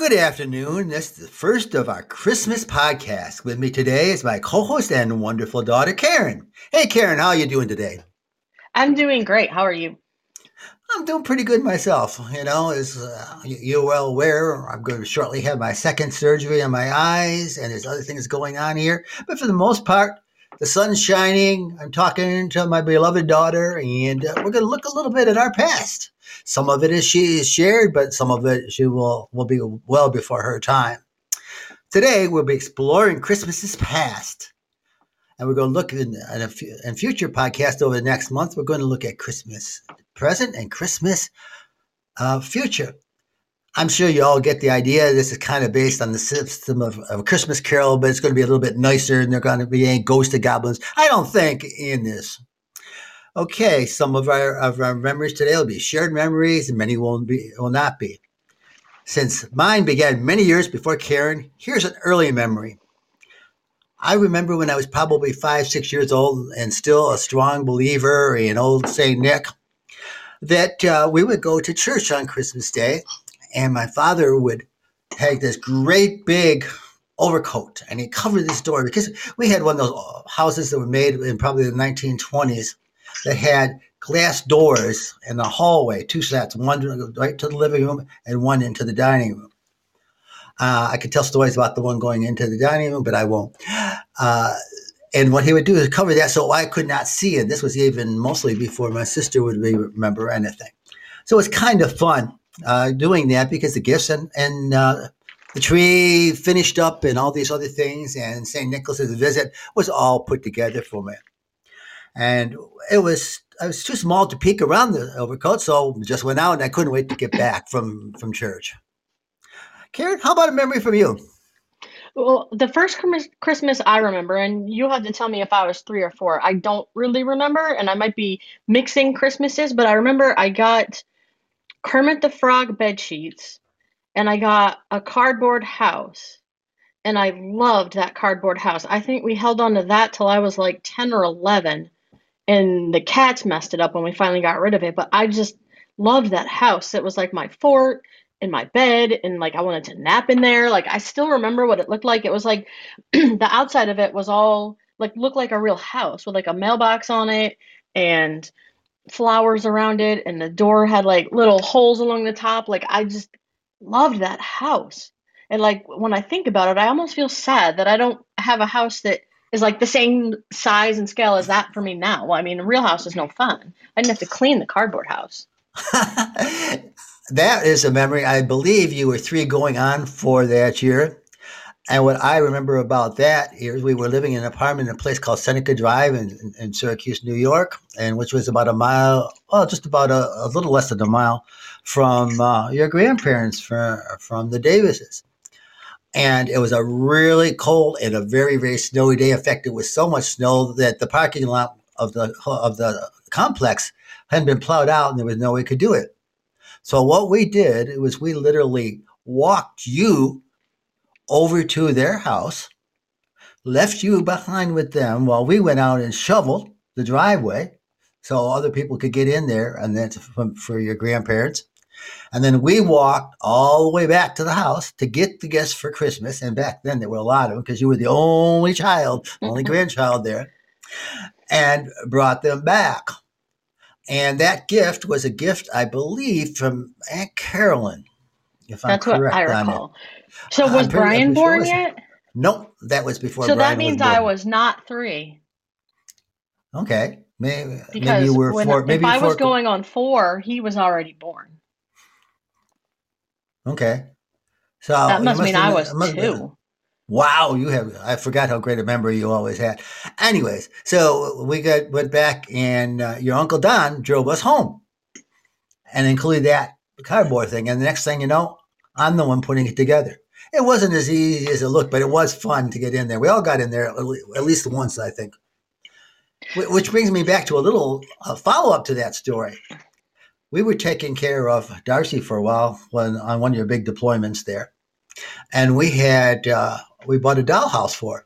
Good afternoon. This is the first of our Christmas podcast. With me today is my co-host and wonderful daughter, Karen. Hey, Karen, how are you doing today? I'm doing great. How are you? I'm doing pretty good myself. You know, as uh, you're well aware, I'm going to shortly have my second surgery on my eyes, and there's other things going on here. But for the most part, the sun's shining. I'm talking to my beloved daughter, and uh, we're going to look a little bit at our past. Some of it is she is shared, but some of it she will will be well before her time. Today we'll be exploring Christmas's past, and we're going to look in, a in future podcast over the next month. We're going to look at Christmas present and Christmas uh, future. I'm sure you all get the idea. This is kind of based on the system of, of Christmas Carol, but it's going to be a little bit nicer, and they're going to be any ghost of goblins. I don't think in this. Okay, some of our of our memories today will be shared memories, and many will be will not be. Since mine began many years before Karen, here's an early memory. I remember when I was probably five, six years old, and still a strong believer in old Saint Nick, that uh, we would go to church on Christmas Day, and my father would take this great big overcoat and he covered this door because we had one of those houses that were made in probably the 1920s that had glass doors in the hallway, two sets, one right to the living room and one into the dining room. Uh, I could tell stories about the one going into the dining room, but I won't. Uh, and what he would do is cover that so I could not see it. This was even mostly before my sister would remember anything. So it's kind of fun uh, doing that because the gifts and, and uh, the tree finished up and all these other things and St. Nicholas's visit was all put together for me and it was I was too small to peek around the overcoat, so just went out and I couldn't wait to get back from from church. Karen, how about a memory from you? Well, the first Christmas I remember, and you have to tell me if I was three or four. I don't really remember, and I might be mixing Christmases, but I remember I got Kermit the Frog bed sheets, and I got a cardboard house, and I loved that cardboard house. I think we held on to that till I was like ten or eleven and the cats messed it up when we finally got rid of it. But I just loved that house. It was like my fort in my bed, and like I wanted to nap in there. Like I still remember what it looked like. It was like the outside of it was all like looked like a real house with like a mailbox on it and flowers around it, and the door had like little holes along the top. Like I just loved that house. And like when I think about it, I almost feel sad that I don't have a house that is like the same size and scale as that for me now. Well, I mean, a real house is no fun. I didn't have to clean the cardboard house. that is a memory. I believe you were three going on for that year. And what I remember about that is we were living in an apartment in a place called Seneca Drive in, in, in Syracuse, New York, and which was about a mile, well, just about a, a little less than a mile from uh, your grandparents, from, from the Davises and it was a really cold and a very very snowy day. In fact, it was so much snow that the parking lot of the of the complex hadn't been plowed out, and there was no way to do it. So what we did was we literally walked you over to their house, left you behind with them while we went out and shoveled the driveway so other people could get in there, and then for your grandparents. And then we walked all the way back to the house to get the gifts for Christmas. And back then there were a lot of them because you were the only child, only grandchild there, and brought them back. And that gift was a gift, I believe, from Aunt Carolyn. If That's I'm correct what I recall. So was pretty, Brian born yet? Nope, that was before. So Brian that means was I was not three. Okay, maybe because maybe you were when, four. Maybe if I four, was going on four, he was already born. Okay. So that must, must mean I was two. Wow, you have I forgot how great a memory you always had. Anyways, so we got went back and uh, your uncle Don drove us home and included that cardboard thing. And the next thing you know, I'm the one putting it together. It wasn't as easy as it looked, but it was fun to get in there. We all got in there at least once, I think. Which brings me back to a little follow up to that story we were taking care of Darcy for a while when on one of your big deployments there, and we had uh, we bought a dollhouse for it.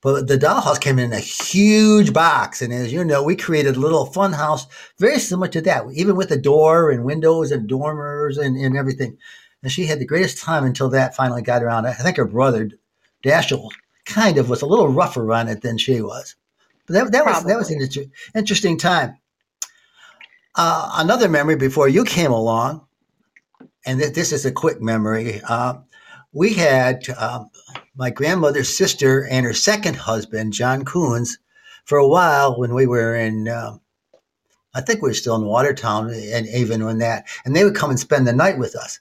But the dollhouse came in a huge box, and as you know, we created a little fun house very similar to that, even with a door and windows and dormers and, and everything. and she had the greatest time until that finally got around. I think her brother, Dashiell, kind of was a little rougher on it than she was. But that, that was that was an inter- interesting time. Uh, another memory before you came along, and th- this is a quick memory. Uh, we had um, my grandmother's sister and her second husband, John Coons, for a while when we were in. Uh, I think we were still in Watertown, and even when that, and they would come and spend the night with us.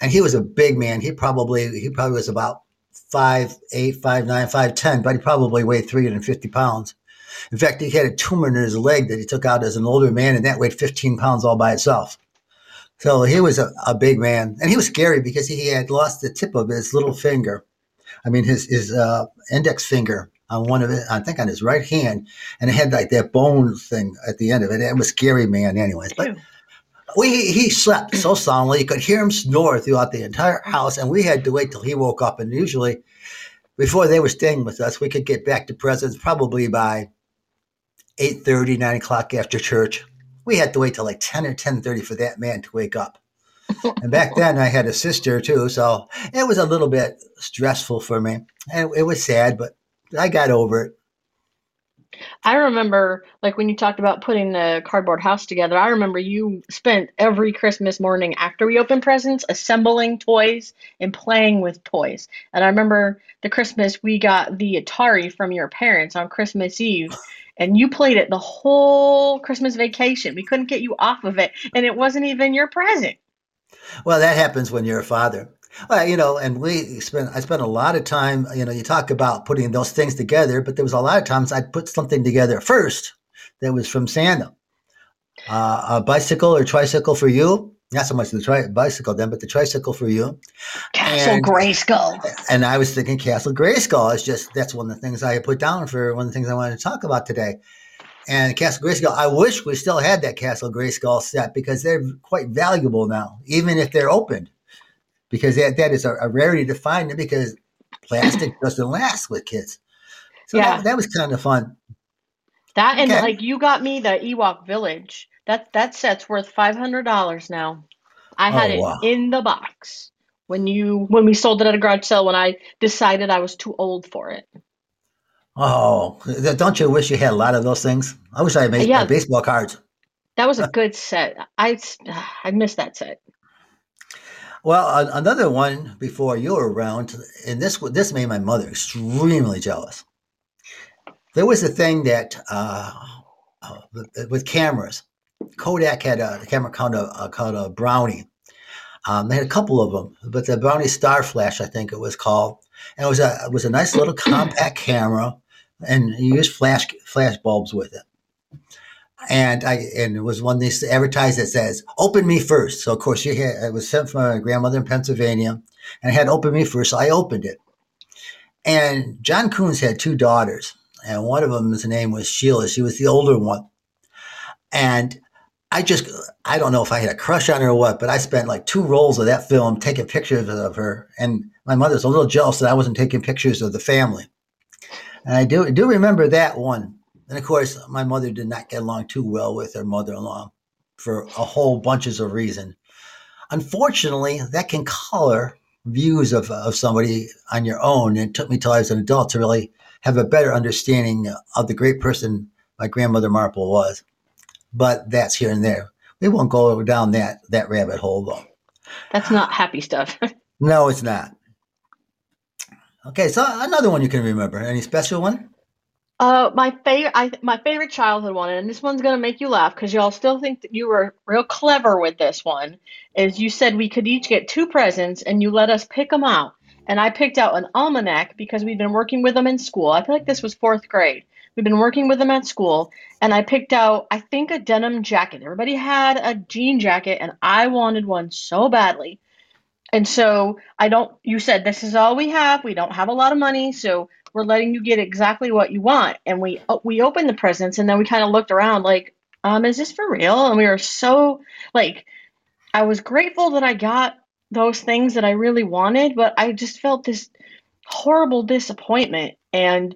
And he was a big man. He probably he probably was about five eight, five nine, five ten, but he probably weighed three hundred and fifty pounds. In fact, he had a tumor in his leg that he took out as an older man, and that weighed fifteen pounds all by itself. So he was a, a big man, and he was scary because he had lost the tip of his little finger. I mean, his his uh, index finger on one of it, I think on his right hand, and it had like that bone thing at the end of it. It was scary man, anyways. But we he slept so soundly you could hear him snore throughout the entire house, and we had to wait till he woke up. And usually, before they were staying with us, we could get back to presents probably by 8.30, 9 o'clock after church. We had to wait till like 10 or 10.30 for that man to wake up. and back then I had a sister too, so it was a little bit stressful for me. And it was sad, but I got over it. I remember, like when you talked about putting the cardboard house together, I remember you spent every Christmas morning after we opened presents assembling toys and playing with toys. And I remember the Christmas we got the Atari from your parents on Christmas Eve, and you played it the whole Christmas vacation. We couldn't get you off of it, and it wasn't even your present. Well, that happens when you're a father. Well, you know, and we spent, I spent a lot of time, you know, you talk about putting those things together, but there was a lot of times I'd put something together first that was from Santa. Uh, a bicycle or tricycle for you. Not so much the tri- bicycle then, but the tricycle for you. Castle and, Grayskull. And I was thinking Castle Grayskull is just, that's one of the things I put down for one of the things I wanted to talk about today. And Castle Grayskull, I wish we still had that Castle Grayskull set because they're quite valuable now, even if they're opened because that, that is a, a rarity to find it because plastic doesn't last with kids. So yeah. that, that was kind of fun. That and okay. like you got me the Ewok Village. That that set's worth five hundred dollars now. I had oh, it in the box when you when we sold it at a garage sale when I decided I was too old for it. Oh, don't you wish you had a lot of those things? I wish I had made yeah. baseball cards. That was a good set. I I missed that set. Well, another one before you were around, and this this made my mother extremely jealous. There was a thing that uh, uh, with cameras, Kodak had a camera called a, uh, called a Brownie. Um, they had a couple of them, but the Brownie Star Flash, I think it was called, and it was a it was a nice little compact camera, and you used flash flash bulbs with it and I and it was one they advertised that says "Open me first. So of course she had it was sent from my grandmother in Pennsylvania, and I had "Open me first. So I opened it, and John Coons had two daughters, and one of them's name was Sheila. She was the older one, and I just I don't know if I had a crush on her or what, but I spent like two rolls of that film taking pictures of her, and my mother's a little jealous that I wasn't taking pictures of the family. And I do do remember that one and of course, my mother did not get along too well with her mother in law for a whole bunches of reasons. Unfortunately, that can color views of, of somebody on your own. And it took me till I was an adult to really have a better understanding of the great person my grandmother Marple was. But that's here and there. We won't go down that, that rabbit hole though. That's not happy stuff. no, it's not. Okay, so another one you can remember. Any special one? Uh, my favorite, my favorite childhood one, and this one's gonna make you laugh because y'all still think that you were real clever with this one. Is you said we could each get two presents, and you let us pick them out. And I picked out an almanac because we've been working with them in school. I feel like this was fourth grade. We've been working with them at school, and I picked out, I think, a denim jacket. Everybody had a jean jacket, and I wanted one so badly. And so I don't. You said this is all we have. We don't have a lot of money, so we're letting you get exactly what you want. And we we opened the presents and then we kind of looked around like, um, is this for real? And we were so like, I was grateful that I got those things that I really wanted, but I just felt this horrible disappointment. And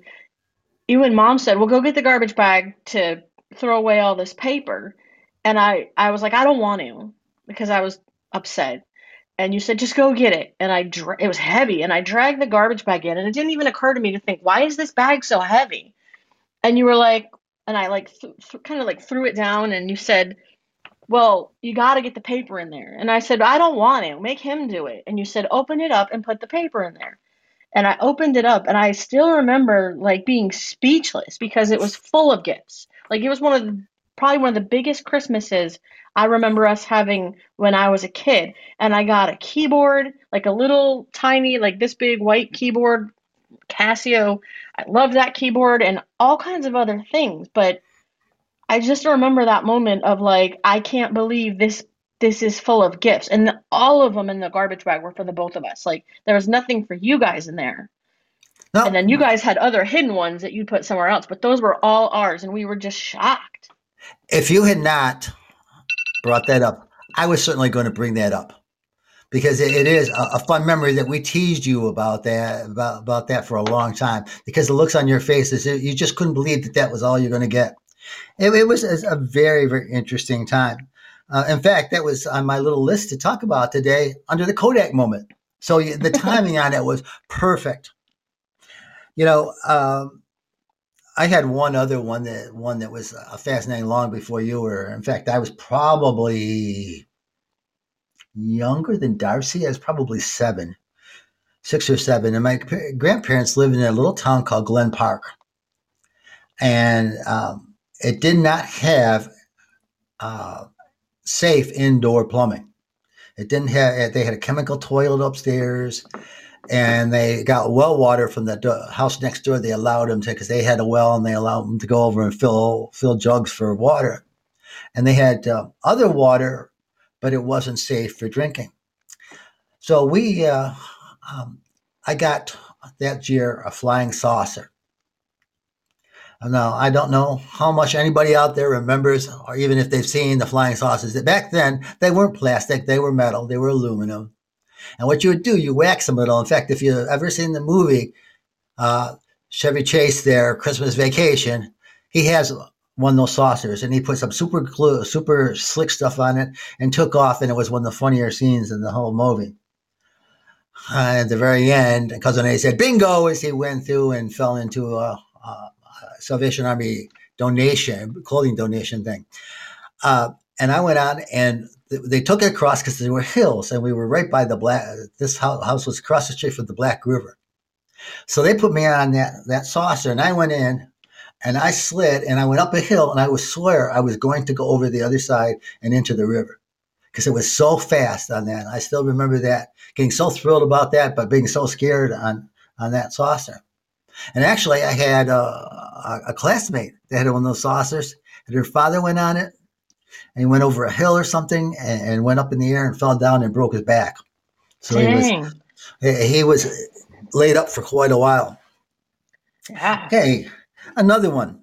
even mom said, well, go get the garbage bag to throw away all this paper. And I, I was like, I don't want to because I was upset. And you said just go get it. And i dra- it was heavy and i dragged the garbage bag in and it didn't even occur to me to think why is this bag so heavy? And you were like and i like th- th- kind of like threw it down and you said well you got to get the paper in there. And i said i don't want it. Make him do it. And you said open it up and put the paper in there. And i opened it up and i still remember like being speechless because it was full of gifts. Like it was one of the probably one of the biggest christmases I remember us having when I was a kid, and I got a keyboard, like a little tiny, like this big white keyboard, Casio. I love that keyboard and all kinds of other things, but I just remember that moment of like, I can't believe this this is full of gifts, and all of them in the garbage bag were for the both of us. Like there was nothing for you guys in there. No. And then you guys had other hidden ones that you put somewhere else, but those were all ours, and we were just shocked. If you had not brought that up. I was certainly going to bring that up because it, it is a, a, fun memory that we teased you about that about, about that for a long time because the looks on your faces you just couldn't believe that that was all you're going to get. It, it was a very very interesting time. Uh, in fact, that was on my little list to talk about today under the Kodak moment. So the timing on it was perfect. You know, um, I had one other one that one that was uh, fascinating long before you were. In fact, I was probably younger than Darcy. I was probably seven, six or seven, and my grandparents lived in a little town called Glen Park, and um, it did not have uh, safe indoor plumbing. It didn't have. They had a chemical toilet upstairs and they got well water from the house next door. They allowed them to because they had a well, and they allowed them to go over and fill fill jugs for water. And they had uh, other water, but it wasn't safe for drinking. So we, uh, um, I got that year a flying saucer. Now I don't know how much anybody out there remembers, or even if they've seen the flying saucers. Back then, they weren't plastic; they were metal, they were aluminum and what you would do, you wax them a little. In fact, if you've ever seen the movie uh, Chevy Chase, there Christmas Vacation, he has one of those saucers, and he put some super glue, super slick stuff on it, and took off, and it was one of the funnier scenes in the whole movie. Uh, at the very end, when they said bingo, as he went through and fell into a, a Salvation Army donation, clothing donation thing. Uh, and I went on and they took it across because there were hills and we were right by the black this house was across the street from the black river. So they put me on that that saucer and i went in and i slid and i went up a hill and i would swear i was going to go over the other side and into the river because it was so fast on that. I still remember that getting so thrilled about that but being so scared on on that saucer. And actually i had a, a classmate that had one of those saucers and her father went on it and he went over a hill or something and, and, went up in the air and fell down and broke his back. So Dang. he was he was laid up for quite a while. Yeah. Okay, another one.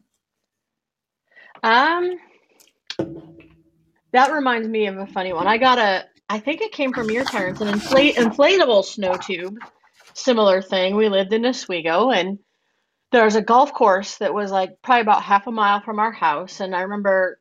Um, that reminds me of a funny one. I got a. I think it came from your parents, an inflate, inflatable snow tube. Similar thing. We lived in Oswego, and there was a golf course that was like probably about half a mile from our house. And I remember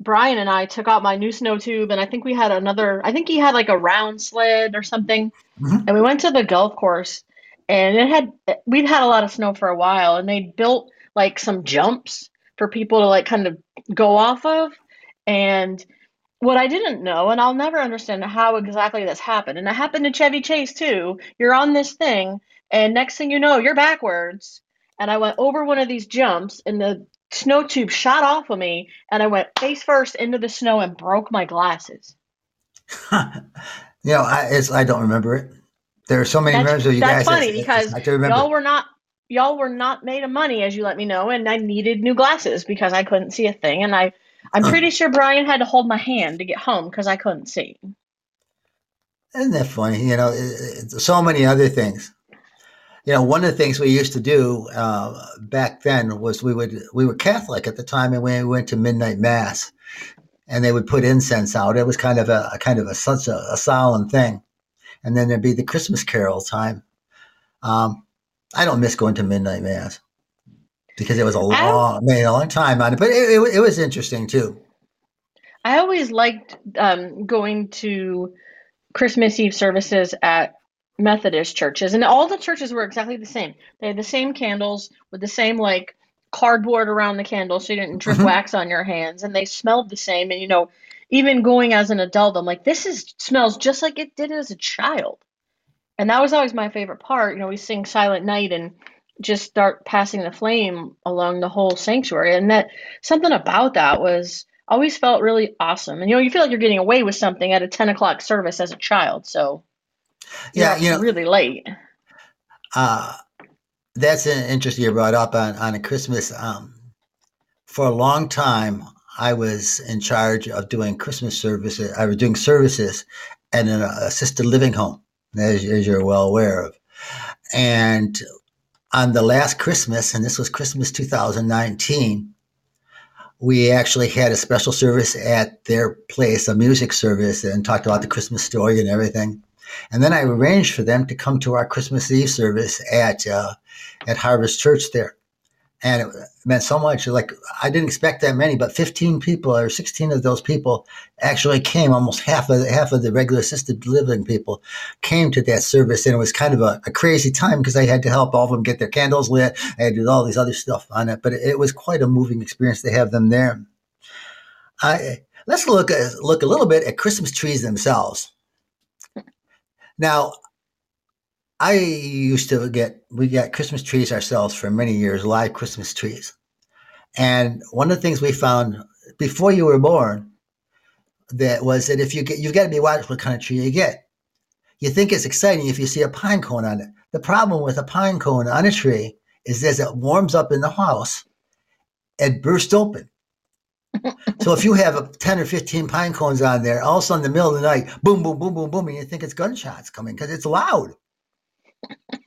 Brian and I took out my new snow tube, and I think we had another. I think he had like a round sled or something, mm-hmm. and we went to the golf course, and it had we'd had a lot of snow for a while, and they built like some jumps for people to like kind of go off of, and what I didn't know, and I'll never understand how exactly this happened, and it happened to Chevy Chase too. You're on this thing, and next thing you know, you're backwards, and I went over one of these jumps, and the snow tube shot off of me and I went face first into the snow and broke my glasses. you know, I I don't remember it. There are so many that's, of you guys. that's guys. funny because y'all were not y'all were not made of money as you let me know, and I needed new glasses because I couldn't see a thing, and I I'm pretty sure Brian had to hold my hand to get home because I couldn't see. Isn't that funny? You know, so many other things you know, one of the things we used to do uh, back then was we would we were Catholic at the time, and we went to midnight mass, and they would put incense out. It was kind of a, a kind of a such a, a, solemn thing, and then there'd be the Christmas Carol time. Um, I don't miss going to midnight mass because it was a long, I mean, a long time on it, but it, it, it was interesting too. I always liked um, going to Christmas Eve services at Methodist churches, and all the churches were exactly the same. They had the same candles with the same like cardboard around the candle so you didn't drip mm-hmm. wax on your hands, and they smelled the same. And you know, even going as an adult, I'm like, this is smells just like it did as a child. And that was always my favorite part. You know, we sing Silent Night and just start passing the flame along the whole sanctuary. And that something about that was always felt really awesome. And you know, you feel like you're getting away with something at a 10 o'clock service as a child. So yeah, you know, really late. Uh, that's an interesting you brought up on, on a Christmas. Um, for a long time, I was in charge of doing Christmas services. I was doing services at an assisted living home, as, as you're well aware of. And on the last Christmas, and this was Christmas 2019, we actually had a special service at their place, a music service, and talked about the Christmas story and everything. And then I arranged for them to come to our Christmas Eve service at uh, at Harvest Church there and it meant so much. Like I didn't expect that many, but 15 people or 16 of those people actually came. Almost half of the, half of the regular assisted living people came to that service, and it was kind of a, a crazy time because I had to help all of them get their candles lit. I had to do all these other stuff on it, but it, it was quite a moving experience to have them there. I, let's look look a little bit at Christmas trees themselves. Now, I used to get, we got Christmas trees ourselves for many years, live Christmas trees. And one of the things we found before you were born that was that if you get, you've got to be watchful what kind of tree you get. You think it's exciting if you see a pine cone on it. The problem with a pine cone on a tree is as it warms up in the house, it bursts open. So if you have 10 or 15 pine cones on there, all of a sudden in the middle of the night, boom, boom, boom, boom, boom, and you think it's gunshots coming because it's loud.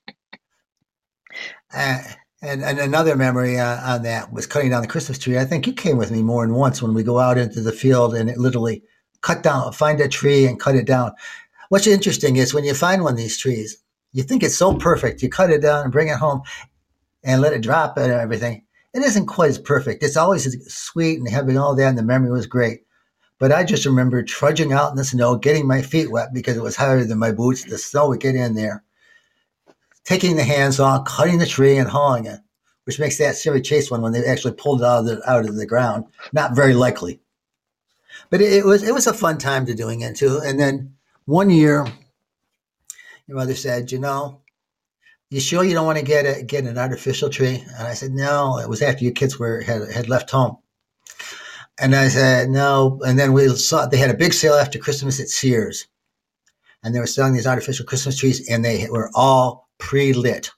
Uh, and, and another memory uh, on that was cutting down the Christmas tree. I think you came with me more than once when we go out into the field and it literally cut down, find a tree and cut it down. What's interesting is when you find one of these trees, you think it's so perfect. You cut it down and bring it home and let it drop and everything. It isn't quite as perfect. It's always sweet and having all that, and the memory was great. But I just remember trudging out in the snow, getting my feet wet because it was higher than my boots. The snow would get in there taking the hands on, cutting the tree, and hauling it, which makes that Chevy Chase one when they actually pulled it out of the, out of the ground not very likely. But it, it was it was a fun time to doing it too. And then one year, your mother said, "You know, you sure you don't want to get a, get an artificial tree?" And I said, "No." It was after your kids were had had left home. And I said, no. And then we saw they had a big sale after Christmas at Sears. And they were selling these artificial Christmas trees, and they were all pre lit.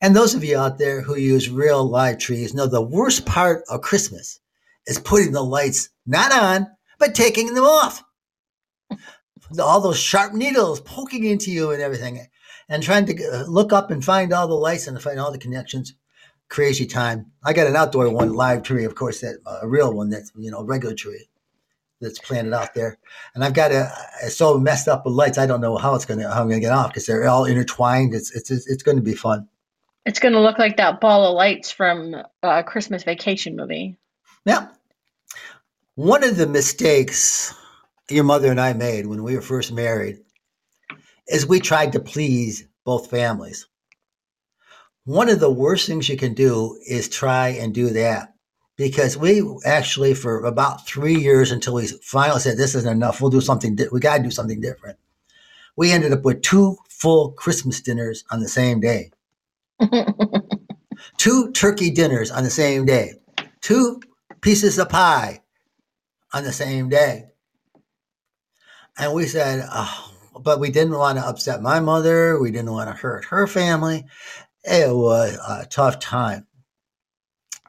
And those of you out there who use real live trees know the worst part of Christmas is putting the lights not on, but taking them off. all those sharp needles poking into you and everything, and trying to uh, look up and find all the lights and find all the connections. Crazy time. I got an outdoor one, live tree, of course, that uh, a real one that's you know regular tree that's planted out there. And I've got a it's so messed up with lights. I don't know how it's gonna how I'm gonna get off because they're all intertwined. It's it's it's going to be fun. It's going to look like that ball of lights from a Christmas Vacation movie. Yeah. One of the mistakes your mother and I made when we were first married is we tried to please both families. One of the worst things you can do is try and do that because we actually for about three years until we finally said this isn't enough. We'll do something di- we got to do something different. We ended up with two full christmas dinners on the same day. Two turkey dinners on the same day. Two pieces of pie on the same day. And we said oh, but we didn't want to upset my mother we didn't want to hurt her family. It was a tough time.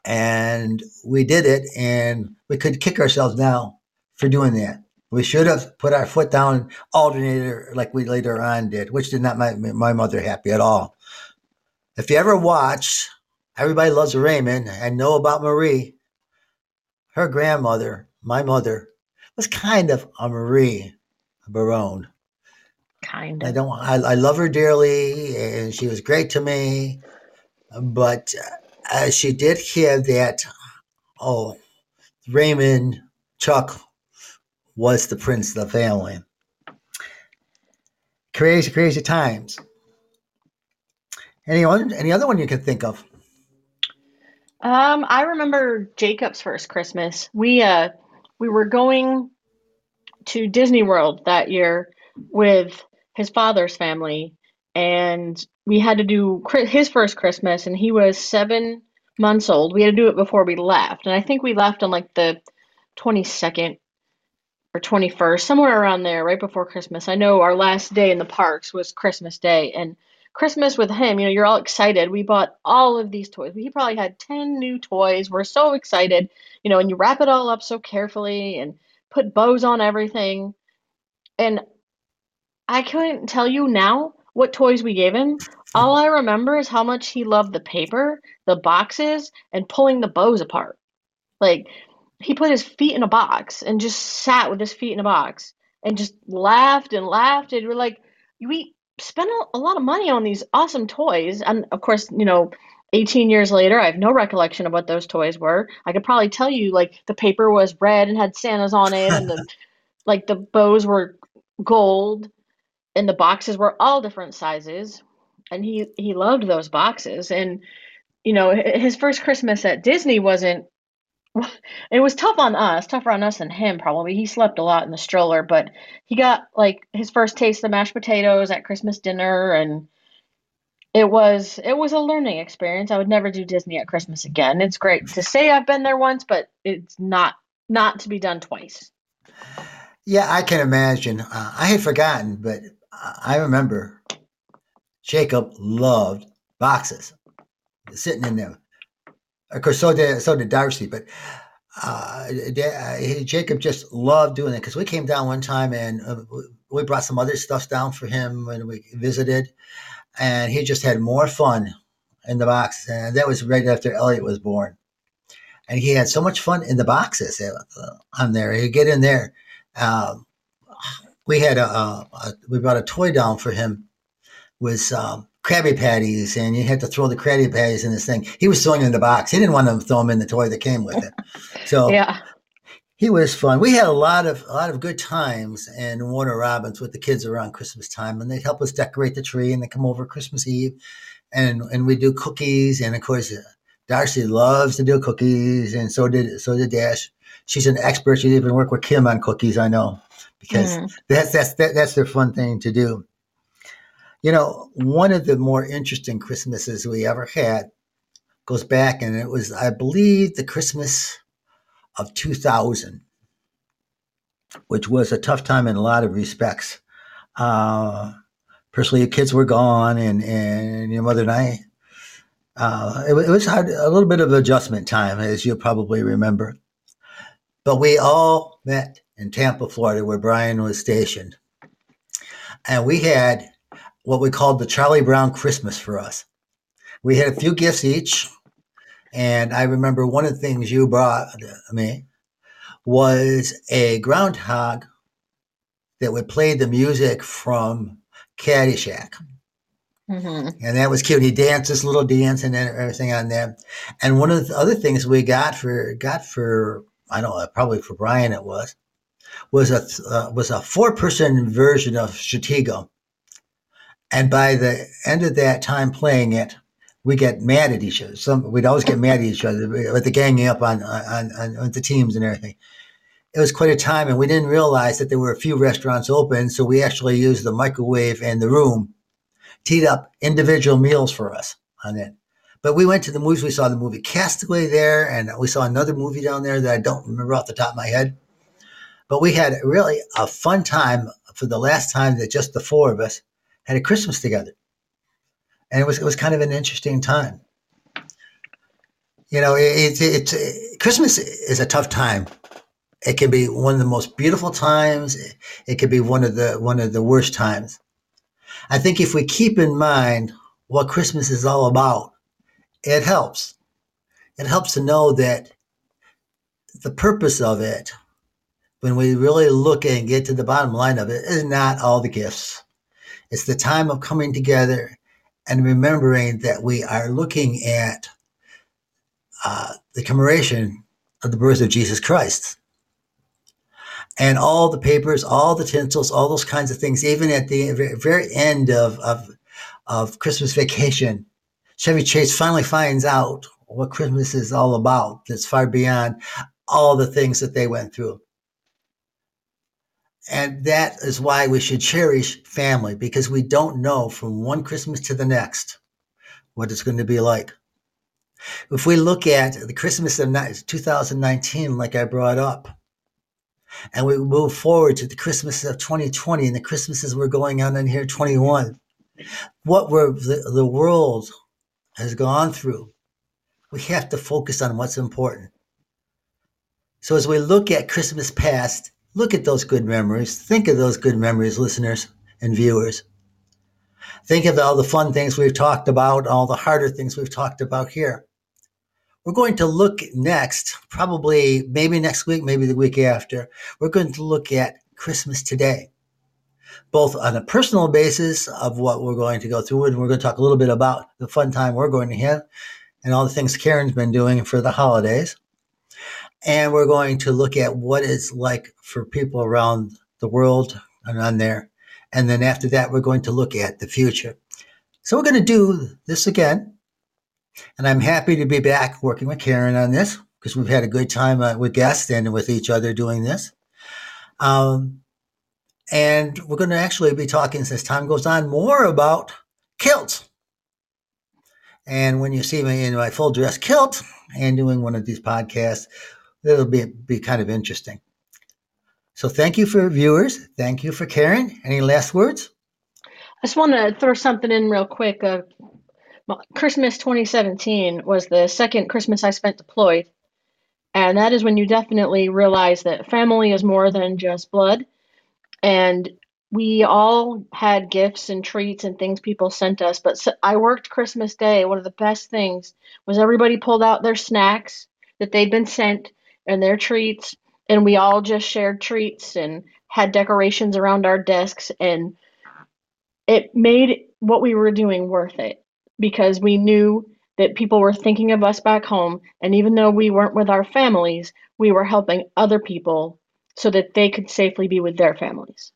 And we did it and we could kick ourselves now for doing that. We should have put our foot down alternator like we later on did which did not make my mother happy at all. If you ever watch everybody loves raymond and know about marie her grandmother my mother was kind of a marie barone kind of i don't I, I love her dearly and she was great to me but uh, she did hear that, oh, Raymond Chuck was the prince of the family. crazy, crazy times. Anyone, any other one you can think of? Um, I remember Jacob's first Christmas. We uh we were going to Disney World that year with his father's family, and we had to do his first Christmas, and he was seven months old. We had to do it before we left, and I think we left on like the twenty second or 21st, somewhere around there, right before Christmas. I know our last day in the parks was Christmas Day, and Christmas with him, you know, you're all excited. We bought all of these toys. He probably had 10 new toys. We're so excited, you know, and you wrap it all up so carefully and put bows on everything. And I couldn't tell you now what toys we gave him. All I remember is how much he loved the paper, the boxes, and pulling the bows apart. Like, he put his feet in a box and just sat with his feet in a box and just laughed and laughed. And we're like, we spent a lot of money on these awesome toys. And of course, you know, 18 years later, I have no recollection of what those toys were. I could probably tell you like the paper was red and had Santa's on it, and the like the bows were gold, and the boxes were all different sizes. And he he loved those boxes. And you know, his first Christmas at Disney wasn't it was tough on us, tougher on us than him probably. He slept a lot in the stroller, but he got like his first taste of mashed potatoes at Christmas dinner and it was it was a learning experience. I would never do Disney at Christmas again. It's great to say I've been there once, but it's not not to be done twice. Yeah, I can imagine. Uh, I had forgotten, but I remember Jacob loved boxes, sitting in them of course, so did so did Darcy, but uh, Jacob just loved doing it because we came down one time and uh, we brought some other stuff down for him when we visited, and he just had more fun in the box. And that was right after Elliot was born, and he had so much fun in the boxes uh, on there. He'd get in there. Um, we had a, a, a, we brought a toy down for him with um, Krabby Patties, and you had to throw the Krabby Patties in this thing. He was throwing them in the box. He didn't want to throw them in the toy that came with it. So yeah, he was fun. We had a lot of a lot of good times in Warner Robins with the kids around Christmas time, and they'd help us decorate the tree, and they come over Christmas Eve, and and we do cookies, and of course. Darcy loves to do cookies, and so did so did Dash. She's an expert. She even worked with Kim on cookies. I know because mm. that's that's that, that's their fun thing to do. You know, one of the more interesting Christmases we ever had goes back, and it was, I believe, the Christmas of 2000, which was a tough time in a lot of respects. Uh, personally, your kids were gone, and, and your mother and I. Uh, it, it was hard, a little bit of adjustment time, as you probably remember. But we all met in Tampa, Florida, where Brian was stationed. And we had what we called the Charlie Brown Christmas for us. We had a few gifts each. And I remember one of the things you brought me was a groundhog that would play the music from Caddyshack. Mm-hmm. And that was cute. He danced this little dance and everything on there. And one of the other things we got for got for I don't know probably for Brian it was was a uh, was a four person version of Stratego. And by the end of that time playing it, we get mad at each other. Some we'd always get mad at each other with the ganging up on, on, on, on the teams and everything. It was quite a time, and we didn't realize that there were a few restaurants open. So we actually used the microwave and the room, teed up individual meals for us on it. But we went to the movies. We saw the movie Castaway there, and we saw another movie down there that I don't remember off the top of my head. But we had really a fun time for the last time that just the four of us had a Christmas together, and it was it was kind of an interesting time. You know, it's it, it, Christmas is a tough time. It can be one of the most beautiful times. It can be one of the one of the worst times. I think if we keep in mind what Christmas is all about, it helps. It helps to know that the purpose of it, when we really look and get to the bottom line of it, is not all the gifts. It's the time of coming together and remembering that we are looking at uh, the commemoration of the birth of Jesus Christ. and all the papers, all the tinsels, all those kinds of things. Even at the very end of of, of Christmas Vacation, Chevy Chase finally finds out what Christmas is all about. That's far beyond all the things that they went through. And that is why we should cherish family because we don't know from one Christmas to the next what it's going to be like. If we look at the Christmas of 2019, like I brought up, and we move forward to the Christmas of 2020 and the Christmases we're going on in here 21, what we're, the, the world has gone through, we have to focus on what's important. So as we look at Christmas past, look at those good memories. Think of those good memories, listeners and viewers. Think of all the fun things we've talked about, all the harder things we've talked about here. We're going to look next, probably maybe next week, maybe the week after. We're going to look at Christmas today, both on a personal basis of what we're going to go through, and we're going to talk a little bit about the fun time we're going to have and all the things Karen's been doing for the holidays. And we're going to look at what it's like for people around the world and on there. And then after that, we're going to look at the future. So we're going to do this again. And I'm happy to be back working with Karen on this because we've had a good time uh, with guests and with each other doing this. Um, and we're going to actually be talking as time goes on more about kilts. And when you see me in my full dress kilt and doing one of these podcasts, it'll be, be kind of interesting. So thank you for viewers. Thank you for Karen. Any last words? I just want to throw something in real quick. Uh, Christmas 2017 was the second Christmas I spent deployed. And that is when you definitely realize that family is more than just blood. And we all had gifts and treats and things people sent us. But I worked Christmas Day. One of the best things was everybody pulled out their snacks that they'd been sent and their treats. And we all just shared treats and had decorations around our desks. And it made what we were doing worth it because we knew that people were thinking of us back home. And even though we weren't with our families, we were helping other people so that they could safely be with their families.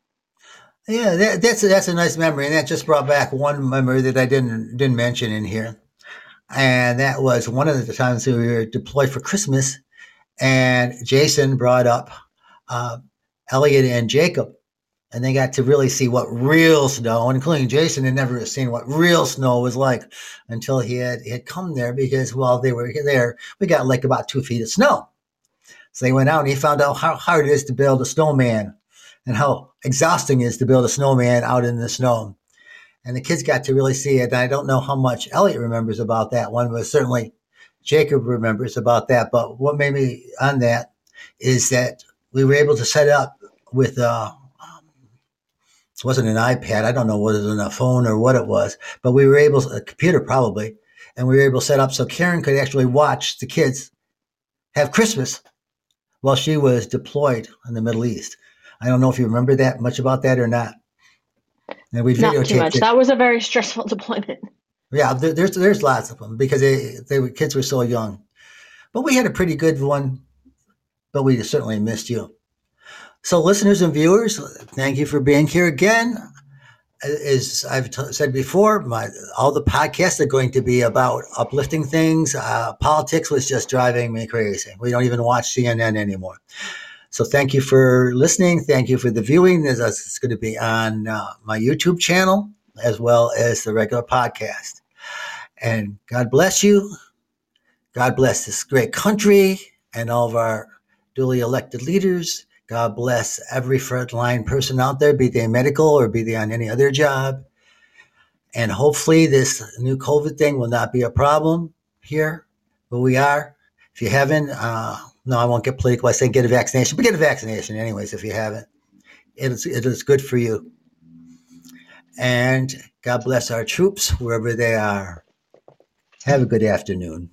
Yeah, that, that's that's a nice memory, and that just brought back one memory that I didn't didn't mention in here, and that was one of the times we were deployed for Christmas, and Jason brought up uh, Elliot and Jacob, and they got to really see what real snow, including Jason had never seen what real snow was like until he had he had come there because while they were there, we got like about two feet of snow. So they went out and he found out how hard it is to build a snowman and how exhausting it is to build a snowman out in the snow. And the kids got to really see it. And I don't know how much Elliot remembers about that one, but certainly Jacob remembers about that. But what made me on that is that we were able to set up with uh, it wasn't an iPad. I don't know whether it was a phone or what it was, but we were able, a computer probably, and we were able to set up so Karen could actually watch the kids have Christmas while she was deployed in the Middle East. I don't know if you remember that much about that or not. And we not too much. It. That was a very stressful deployment. Yeah, there, there's there's lots of them because they they were, kids were so young, but we had a pretty good one. But we certainly missed you. So, listeners and viewers, thank you for being here again. As I've t- said before, my, all the podcasts are going to be about uplifting things. Uh, politics was just driving me crazy. We don't even watch CNN anymore. So, thank you for listening. Thank you for the viewing. It's going to be on uh, my YouTube channel as well as the regular podcast. And God bless you. God bless this great country and all of our duly elected leaders. God bless every frontline person out there, be they medical or be they on any other job. And hopefully, this new COVID thing will not be a problem here but we are. If you haven't, uh, no, I won't get political. I say get a vaccination, but get a vaccination anyways if you haven't. It is, it is good for you. And God bless our troops wherever they are. Have a good afternoon.